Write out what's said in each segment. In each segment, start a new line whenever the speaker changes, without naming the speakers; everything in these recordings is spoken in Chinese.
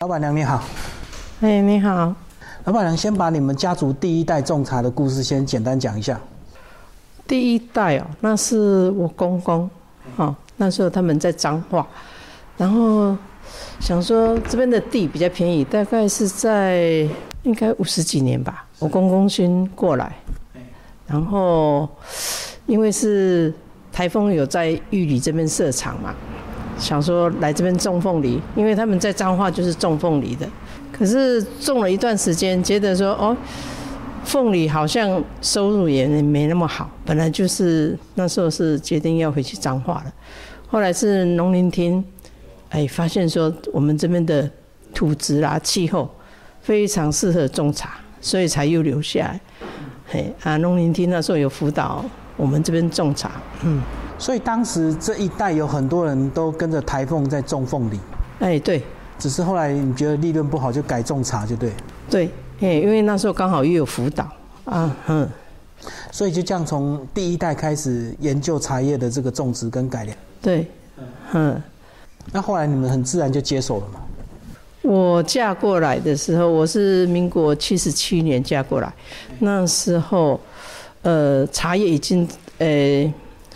老板娘你好，
哎，你好，
老板娘先把你们家族第一代种茶的故事先简单讲一下。
第一代哦，那是我公公，哦，那时候他们在彰化，然后想说这边的地比较便宜，大概是在应该五十几年吧，我公公先过来，然后因为是台风有在玉里这边设厂嘛。想说来这边种凤梨，因为他们在彰化就是种凤梨的。可是种了一段时间，觉得说哦，凤梨好像收入也没那么好。本来就是那时候是决定要回去彰化了。后来是农林厅，哎，发现说我们这边的土质啦、气候非常适合种茶，所以才又留下来。嘿啊，农林厅那时候有辅导我们这边种茶，嗯。
所以当时这一代有很多人都跟着台凤在种凤梨，
哎，对，
只是后来你觉得利润不好，就改种茶，就对。
对，哎，因为那时候刚好又有辅导啊，嗯，
所以就这样从第一代开始研究茶叶的这个种植跟改良。
对，嗯，
那后来你们很自然就接手了嘛？
我嫁过来的时候，我是民国七十七年嫁过来，那时候，呃，茶叶已经，呃。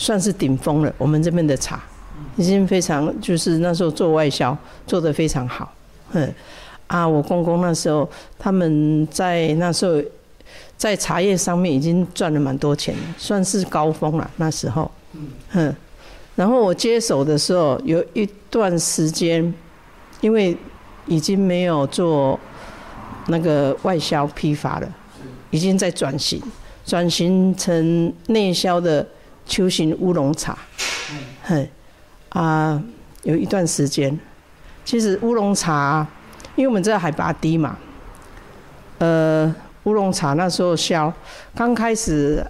算是顶峰了。我们这边的茶已经非常，就是那时候做外销做得非常好。嗯，啊，我公公那时候他们在那时候在茶叶上面已经赚了蛮多钱，算是高峰了那时候。嗯，然后我接手的时候有一段时间，因为已经没有做那个外销批发了，已经在转型，转型成内销的。秋行乌龙茶，嘿，啊，有一段时间，其实乌龙茶，因为我们这海拔低嘛，呃，乌龙茶那时候销，刚开始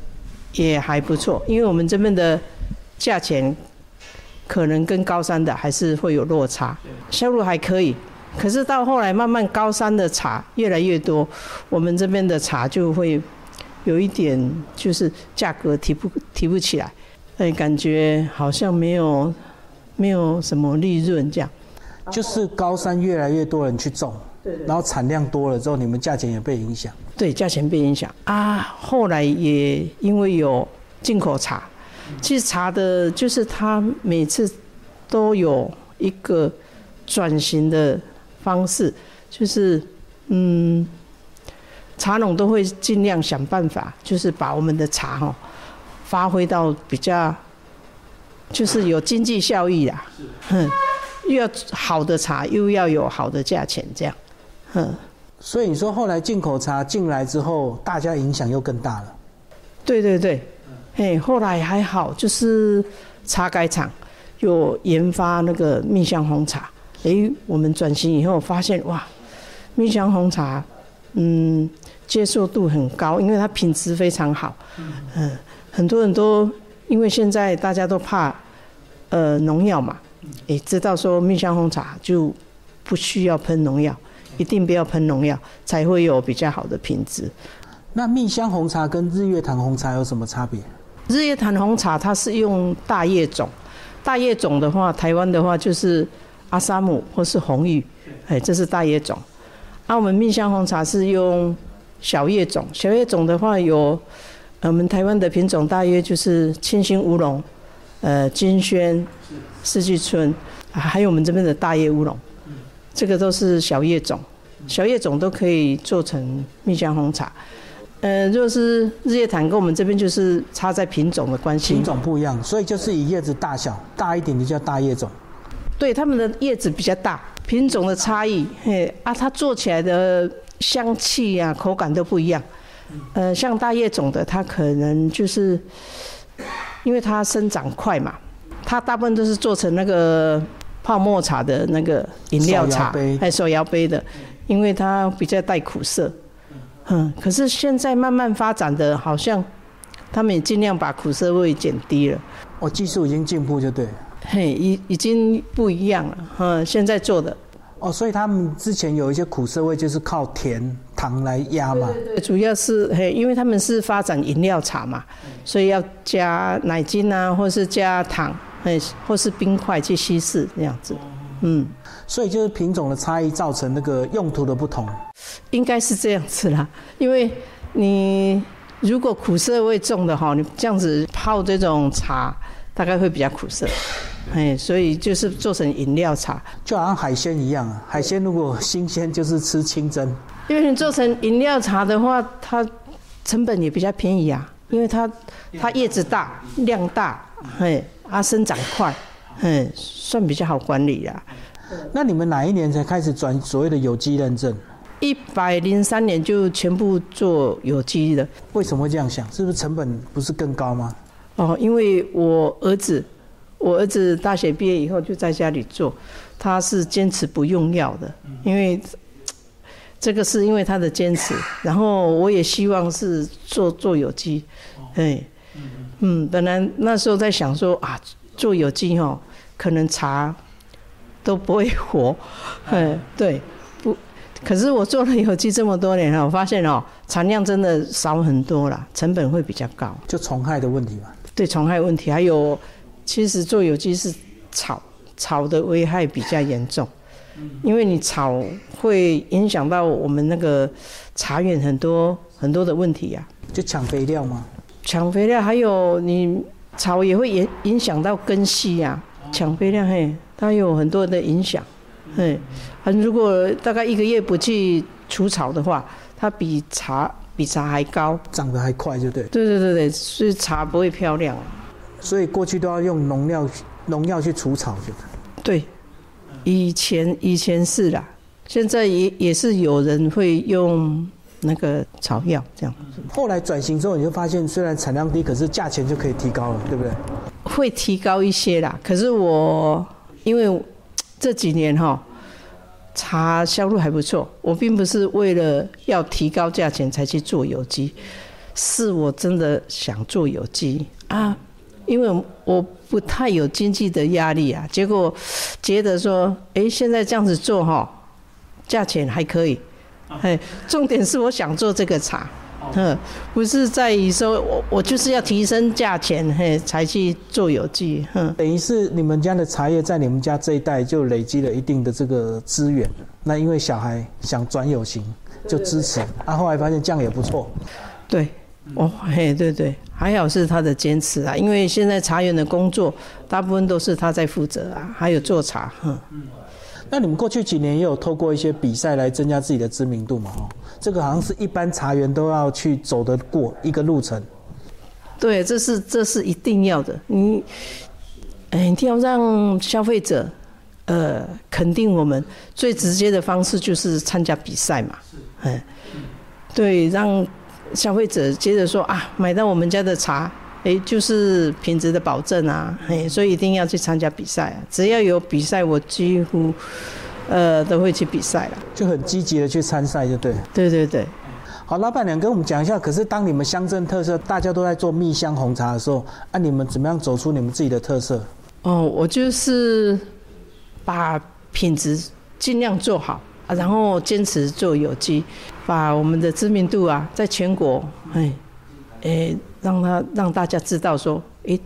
也还不错，因为我们这边的价钱可能跟高山的还是会有落差，销路还可以。可是到后来慢慢高山的茶越来越多，我们这边的茶就会。有一点就是价格提不提不起来，哎，感觉好像没有没有什么利润这样。
就是高山越来越多人去种，然后产量多了之后，你们价钱也被影响。
对，价钱被影响啊。后来也因为有进口茶，其实茶的就是它每次都有一个转型的方式，就是嗯。茶农都会尽量想办法，就是把我们的茶哈发挥到比较，就是有经济效益啦。哼，又要好的茶，又要有好的价钱，这样。
哼。所以你说后来进口茶进来之后，大家影响又更大了。
对对对，嘿，后来还好，就是茶改厂有研发那个蜜香红茶。哎，我们转型以后发现哇，蜜香红茶。嗯，接受度很高，因为它品质非常好。嗯，很多人都因为现在大家都怕呃农药嘛，也知道说蜜香红茶就不需要喷农药，一定不要喷农药，才会有比较好的品质。
那蜜香红茶跟日月潭红茶有什么差别？
日月潭红茶它是用大叶种，大叶种的话，台湾的话就是阿萨姆或是红玉，哎，这是大叶种。那我们蜜香红茶是用小叶种，小叶种的话有，我们台湾的品种大约就是清新乌龙，呃，金萱、四季春，还有我们这边的大叶乌龙，这个都是小叶种，小叶种都可以做成蜜香红茶。呃，若是日月潭跟我们这边就是差在品种的关系，
品种不一样，所以就是以叶子大小大一点的叫大叶种。
对，他们的叶子比较大。品种的差异，嘿啊，它做起来的香气啊、口感都不一样。呃，像大叶种的，它可能就是因为它生长快嘛，它大部分都是做成那个泡沫茶的那个饮料茶，
还
手摇杯的，因为它比较带苦涩。嗯，可是现在慢慢发展的，好像他们也尽量把苦涩味减低了。
哦，技术已经进步就对。
嘿，已已经不一样了，嗯，现在做的。
哦，所以他们之前有一些苦涩味，就是靠甜糖来压嘛。
对对主要是嘿，因为他们是发展饮料茶嘛，所以要加奶精啊，或是加糖，嘿，或是冰块去稀释这样子。嗯，
所以就是品种的差异造成那个用途的不同，
应该是这样子啦。因为你如果苦涩味重的哈，你这样子泡这种茶，大概会比较苦涩。哎，所以就是做成饮料茶，
就好像海鲜一样啊。海鲜如果新鲜，就是吃清蒸。
因为你做成饮料茶的话，它成本也比较便宜啊。因为它它叶子大，量大，嘿，啊生长快，嘿，算比较好管理啦。
那你们哪一年才开始转所谓的有机认证？
一百零三年就全部做有机的。
为什么会这样想？是不是成本不是更高吗？
哦，因为我儿子。我儿子大学毕业以后就在家里做，他是坚持不用药的，因为 这个是因为他的坚持。然后我也希望是做做有机，哎，嗯，本来那时候在想说啊，做有机哦，可能茶都不会活，哎，对，不，可是我做了有机这么多年了，我发现哦，产量真的少很多了，成本会比较高，
就虫害的问题嘛。
对，虫害问题还有。其实做有机是草，草的危害比较严重，因为你草会影响到我们那个茶园很多很多的问题呀。
就抢肥料吗？
抢肥料，还有你草也会影影响到根系呀。抢肥料嘿，它有很多的影响，嘿，如果大概一个月不去除草的话，它比茶比茶还高，
长得还快，就对。
对对对对，所以茶不会漂亮。
所以过去都要用农药，农药去除草，对
对，以前以前是啦，现在也也是有人会用那个草药这样。
后来转型之后，你就发现虽然产量低，可是价钱就可以提高了，对不对？
会提高一些啦。可是我因为这几年哈茶销路还不错，我并不是为了要提高价钱才去做有机，是我真的想做有机啊。因为我不太有经济的压力啊，结果觉得说，哎，现在这样子做哈，价钱还可以，哎，重点是我想做这个茶，哼，不是在于说我我就是要提升价钱，嘿，才去做有机，哼。
等于是你们家的茶叶在你们家这一代就累积了一定的这个资源，那因为小孩想转有型，就支持，啊，后来发现这样也不错，
对。哦，嘿，对对，还好是他的坚持啊，因为现在茶园的工作大部分都是他在负责啊，还有做茶，嗯。
那你们过去几年也有透过一些比赛来增加自己的知名度嘛？哦，这个好像是一般茶园都要去走得过一个路程。
对，这是这是一定要的，你，哎，一定要让消费者，呃，肯定我们最直接的方式就是参加比赛嘛，嗯，对，让。消费者接着说啊，买到我们家的茶，诶，就是品质的保证啊，哎，所以一定要去参加比赛啊。只要有比赛，我几乎，呃，都会去比赛了。
就很积极的去参赛，就对。
对对对。
好，老板娘跟我们讲一下，可是当你们乡镇特色大家都在做蜜香红茶的时候，啊，你们怎么样走出你们自己的特色？
哦，我就是把品质尽量做好。啊，然后坚持做有机，把我们的知名度啊，在全国，哎，哎，让他让大家知道说，哎，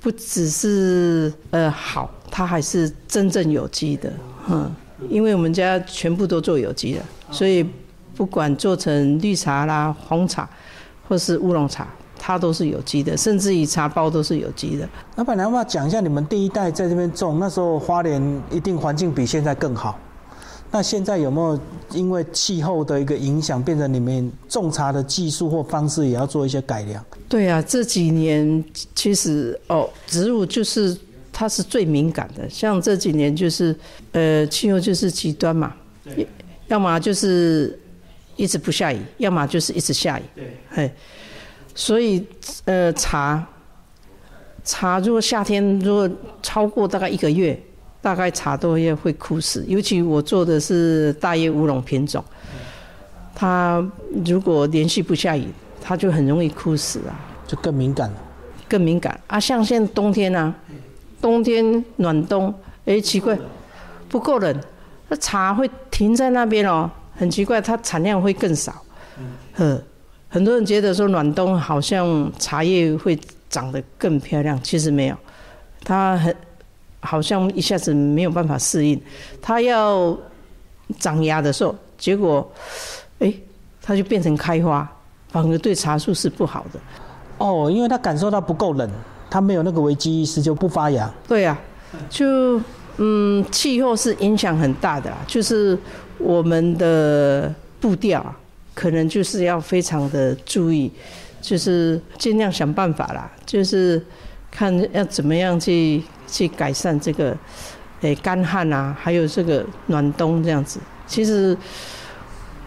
不只是呃好，它还是真正有机的，嗯，因为我们家全部都做有机的，所以不管做成绿茶啦、红茶，或是乌龙茶，它都是有机的，甚至于茶包都是有机的。
那本来我要讲一下，你们第一代在这边种，那时候花莲一定环境比现在更好。那现在有没有因为气候的一个影响，变成你们种茶的技术或方式也要做一些改良？
对啊，这几年其实哦，植物就是它是最敏感的。像这几年就是呃，气候就是极端嘛，要么就是一直不下雨，要么就是一直下雨。对，嘿，所以呃，茶茶如果夏天如果超过大概一个月。大概茶多叶会枯死，尤其我做的是大叶乌龙品种，它如果连续不下雨，它就很容易枯死啊，
就更敏感了。
更敏感啊！像现在冬天啊，冬天暖冬，哎，奇怪，不够冷，那茶会停在那边哦，很奇怪，它产量会更少。嗯，很多人觉得说暖冬好像茶叶会长得更漂亮，其实没有，它很。好像一下子没有办法适应。它要长芽的时候，结果，哎，它就变成开花，反而对茶树是不好的。
哦，因为它感受到不够冷，它没有那个危机意识，就不发芽。
对呀，就嗯，气候是影响很大的，就是我们的步调啊，可能就是要非常的注意，就是尽量想办法啦，就是看要怎么样去去改善这个诶干旱啊，还有这个暖冬这样子。其实，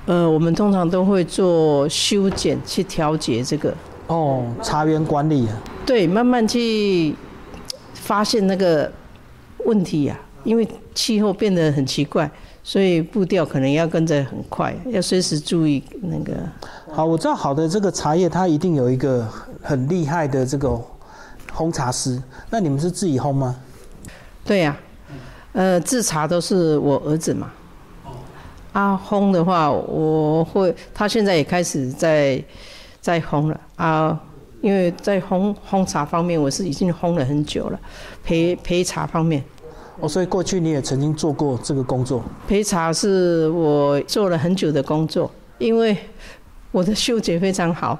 呃，我们通常都会做修剪去调节这个。
哦，茶园管理啊。
对，慢慢去发现那个问题呀，因为气候变得很奇怪，所以步调可能要跟着很快，要随时注意那个。
好，我知道好的这个茶叶，它一定有一个很厉害的这个烘茶师。那你们是自己烘吗？
对呀，呃，制茶都是我儿子嘛。啊，烘的话，我会，他现在也开始在在烘了啊。因为在烘烘茶方面，我是已经烘了很久了，陪陪茶方面。
哦，所以过去你也曾经做过这个工作。
陪茶是我做了很久的工作，因为我的嗅觉非常好，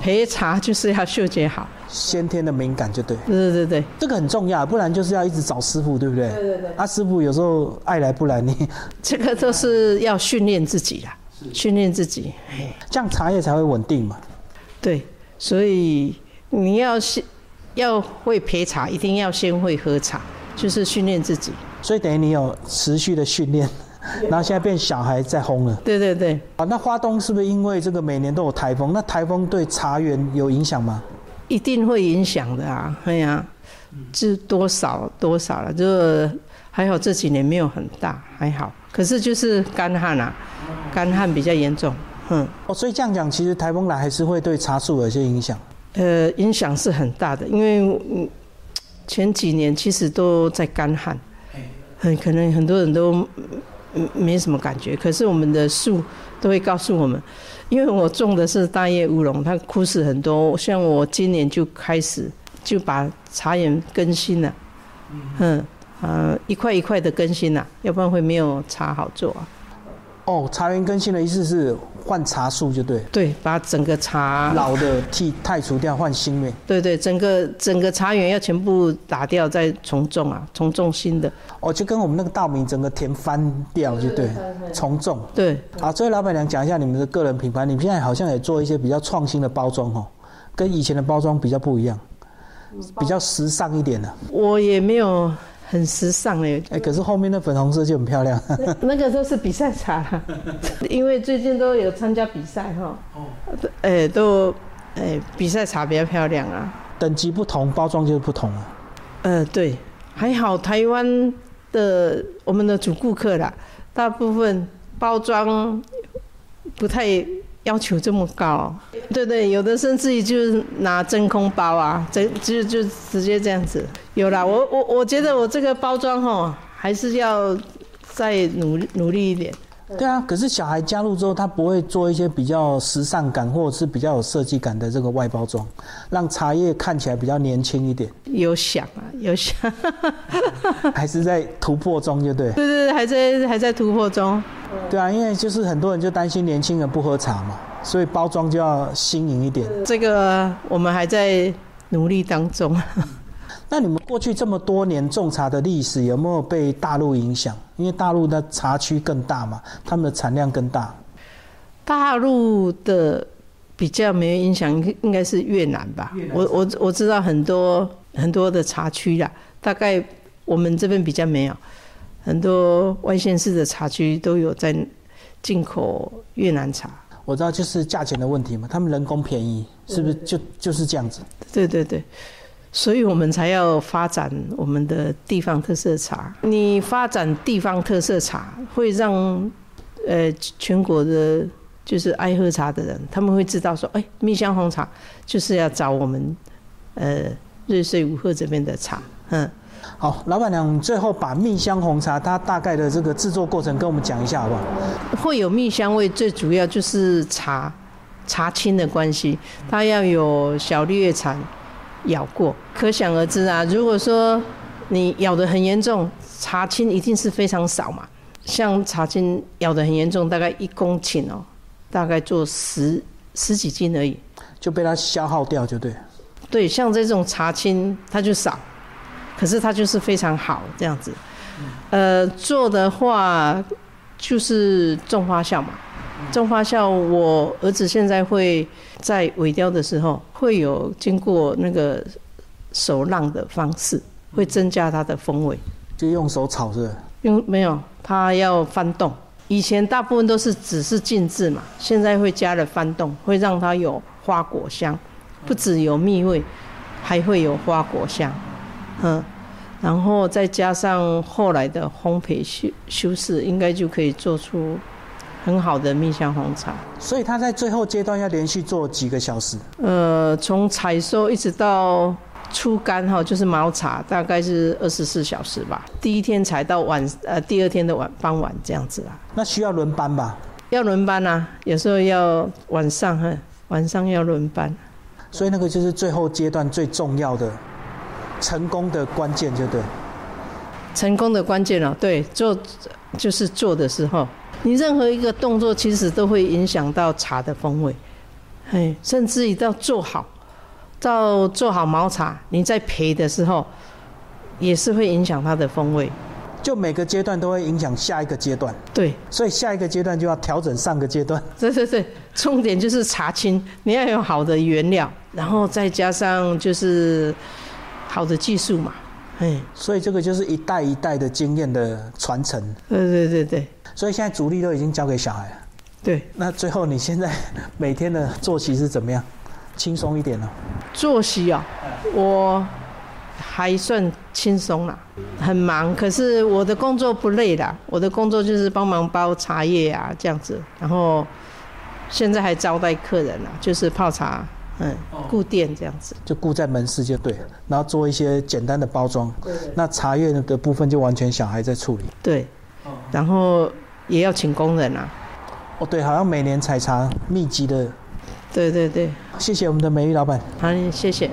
陪茶就是要嗅觉好，
先天的敏感就对。
对对对对，
这个很重要，不然就是要一直找师傅，对不对？
对对对。
啊，师傅有时候爱来不来，你
这个都是要训练自己啦，训练自己，
这样茶叶才会稳定嘛。
对。所以你要先要会陪茶，一定要先会喝茶，就是训练自己。
所以等于你有持续的训练，然后现在变小孩在烘了。
对对对。
啊，那花东是不是因为这个每年都有台风？那台风对茶园有影响吗？
一定会影响的啊！哎呀，这多少多少了，就还好这几年没有很大，还好。可是就是干旱啊，干旱比较严重。
嗯，哦，所以这样讲，其实台风来还是会对茶树有一些影响。
呃，影响是很大的，因为前几年其实都在干旱，很可能很多人都没什么感觉。可是我们的树都会告诉我们，因为我种的是大叶乌龙，它枯死很多。像我今年就开始就把茶园更新了，嗯，呃，一块一块的更新了，要不然会没有茶好做啊。
哦，茶园更新的意思是换茶树就对。
对，把整个茶
老的替太除掉，换新的。
对对，整个整个茶园要全部打掉，再重种啊，重种新的。
哦，就跟我们那个稻米整个田翻掉就对，重种。
对。
啊，这位老板娘讲一下你们的个人品牌，你们现在好像也做一些比较创新的包装哦，跟以前的包装比较不一样，比较时尚一点的。
我也没有。很时尚哎，
哎，可是后面的粉红色就很漂亮。
那个都是比赛茶，因为最近都有参加比赛哈。哦。哎，都哎，比赛茶比较漂亮啊。
等级不同，包装就是不同了。
呃，对，还好台湾的我们的主顾客啦，大部分包装不太。要求这么高，对对，有的甚至于就是拿真空包啊，真就就直接这样子。有啦，我我我觉得我这个包装哈，还是要再努努力一点。
对啊，可是小孩加入之后，他不会做一些比较时尚感或者是比较有设计感的这个外包装，让茶叶看起来比较年轻一点。
有想啊，有想，
还是在突破中，就对。
对对对，还在还在突破中。
对啊，因为就是很多人就担心年轻人不喝茶嘛，所以包装就要新颖一点。
这个我们还在努力当中。
那你们过去这么多年种茶的历史有没有被大陆影响？因为大陆的茶区更大嘛，他们的产量更大。
大陆的比较没有影响，应该是越南吧？我我我知道很多很多的茶区啦，大概我们这边比较没有，很多外县市的茶区都有在进口越南茶。
我知道就是价钱的问题嘛，他们人工便宜，是不是就就是这样子？
对对对。所以我们才要发展我们的地方特色茶。你发展地方特色茶，会让呃全国的，就是爱喝茶的人，他们会知道说，哎，蜜香红茶就是要找我们呃瑞穗五鹤这边的茶。嗯，
好，老板娘，最后把蜜香红茶它大概的这个制作过程跟我们讲一下好不好？
会有蜜香味，最主要就是茶茶青的关系，它要有小绿叶蝉。咬过，可想而知啊。如果说你咬得很严重，茶青一定是非常少嘛。像茶青咬得很严重，大概一公顷哦，大概做十十几斤而已。
就被它消耗掉，就对。
对，像这种茶青它就少，可是它就是非常好这样子。呃，做的话就是种花酵嘛。种花酵，我儿子现在会在尾雕的时候会有经过那个手浪的方式，会增加它的风味。
就用手炒是？
用没有，它要翻动。以前大部分都是只是静置嘛，现在会加了翻动，会让它有花果香，不只有蜜味，还会有花果香。嗯，然后再加上后来的烘焙修修饰，应该就可以做出。很好的蜜香红茶，
所以它在最后阶段要连续做几个小时。
呃，从采收一直到出干哈，就是毛茶，大概是二十四小时吧。第一天采到晚，呃，第二天的晚傍晚这样子啊。
那需要轮班吧？
要轮班啊，有时候要晚上哈，晚上要轮班。
所以那个就是最后阶段最重要的成功的关键，就对。
成功的关键哦，对，做就是做的时候。你任何一个动作，其实都会影响到茶的风味，哎，甚至于到做好，到做好毛茶，你在焙的时候，也是会影响它的风味。
就每个阶段都会影响下一个阶段。
对，
所以下一个阶段就要调整上个阶段。
对对对，重点就是茶青，你要有好的原料，然后再加上就是好的技术嘛，
哎，所以这个就是一代一代的经验的传承。
对对对对。
所以现在主力都已经交给小孩了。
对。
那最后你现在每天的作息是怎么样？轻松一点呢？
作息啊，我还算轻松啦，很忙，可是我的工作不累啦。我的工作就是帮忙包茶叶啊，这样子。然后现在还招待客人啦，就是泡茶，嗯，固店这样子。
就固在门市就对，然后做一些简单的包装。
对。
那茶叶的部分就完全小孩在处理。
对。然后。也要请工人啊！
哦，对，好像每年采茶密集的。
对对对，
谢谢我们的美玉老板。
好，谢谢。